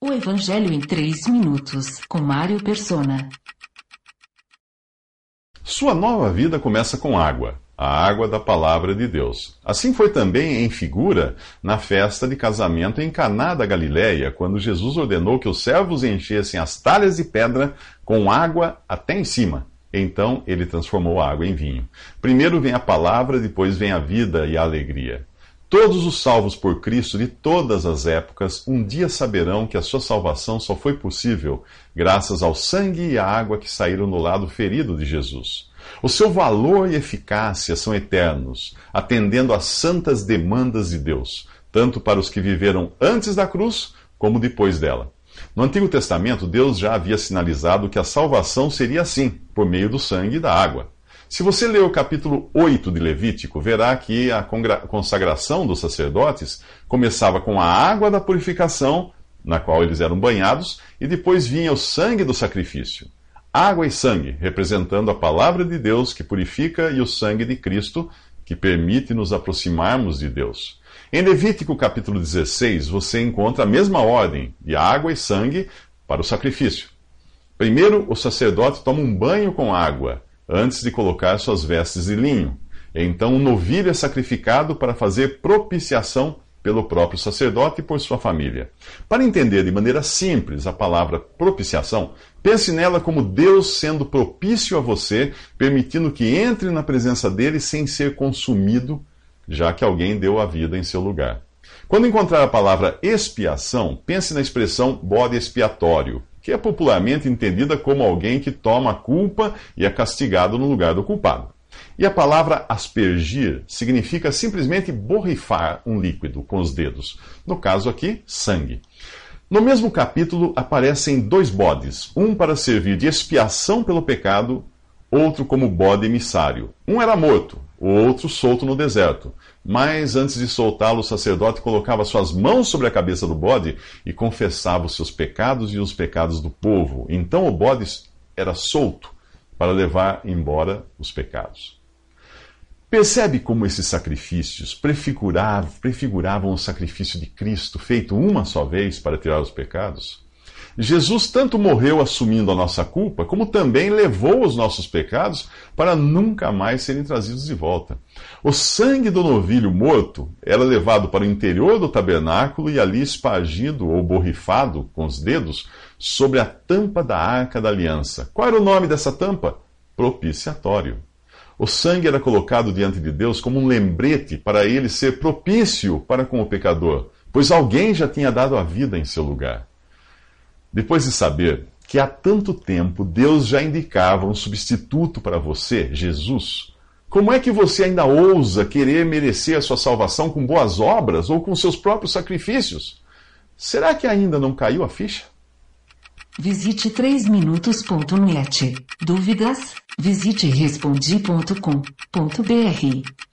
O Evangelho em 3 minutos, com Mário Persona. Sua nova vida começa com água, a água da palavra de Deus. Assim foi também em figura na festa de casamento em Caná da Galileia, quando Jesus ordenou que os servos enchessem as talhas de pedra com água até em cima. Então ele transformou a água em vinho. Primeiro vem a palavra, depois vem a vida e a alegria. Todos os salvos por Cristo de todas as épocas um dia saberão que a sua salvação só foi possível graças ao sangue e à água que saíram no lado ferido de Jesus. O seu valor e eficácia são eternos, atendendo às santas demandas de Deus, tanto para os que viveram antes da cruz como depois dela. No Antigo Testamento, Deus já havia sinalizado que a salvação seria assim, por meio do sangue e da água. Se você ler o capítulo 8 de Levítico, verá que a consagração dos sacerdotes começava com a água da purificação, na qual eles eram banhados, e depois vinha o sangue do sacrifício. Água e sangue, representando a palavra de Deus que purifica e o sangue de Cristo, que permite nos aproximarmos de Deus. Em Levítico capítulo 16, você encontra a mesma ordem de água e sangue para o sacrifício. Primeiro, o sacerdote toma um banho com água antes de colocar suas vestes de linho. Então um novilho é sacrificado para fazer propiciação pelo próprio sacerdote e por sua família. Para entender de maneira simples a palavra propiciação, pense nela como Deus sendo propício a você, permitindo que entre na presença dele sem ser consumido, já que alguém deu a vida em seu lugar. Quando encontrar a palavra expiação, pense na expressão bode expiatório, que é popularmente entendida como alguém que toma a culpa e é castigado no lugar do culpado. E a palavra aspergir significa simplesmente borrifar um líquido com os dedos. No caso aqui, sangue. No mesmo capítulo aparecem dois bodes, um para servir de expiação pelo pecado, outro como bode emissário. Um era morto, o outro solto no deserto. Mas antes de soltá-lo, o sacerdote colocava suas mãos sobre a cabeça do bode e confessava os seus pecados e os pecados do povo. Então o bode era solto para levar embora os pecados. Percebe como esses sacrifícios prefiguravam, prefiguravam o sacrifício de Cristo feito uma só vez para tirar os pecados? Jesus tanto morreu assumindo a nossa culpa, como também levou os nossos pecados para nunca mais serem trazidos de volta. O sangue do novilho morto era levado para o interior do tabernáculo e ali espargido ou borrifado com os dedos sobre a tampa da arca da aliança. Qual era o nome dessa tampa? Propiciatório. O sangue era colocado diante de Deus como um lembrete para ele ser propício para com o pecador, pois alguém já tinha dado a vida em seu lugar. Depois de saber que há tanto tempo Deus já indicava um substituto para você, Jesus, como é que você ainda ousa querer merecer a sua salvação com boas obras ou com seus próprios sacrifícios? Será que ainda não caiu a ficha? Visite 3minutos.net. Dúvidas? Visite respondi.com.br.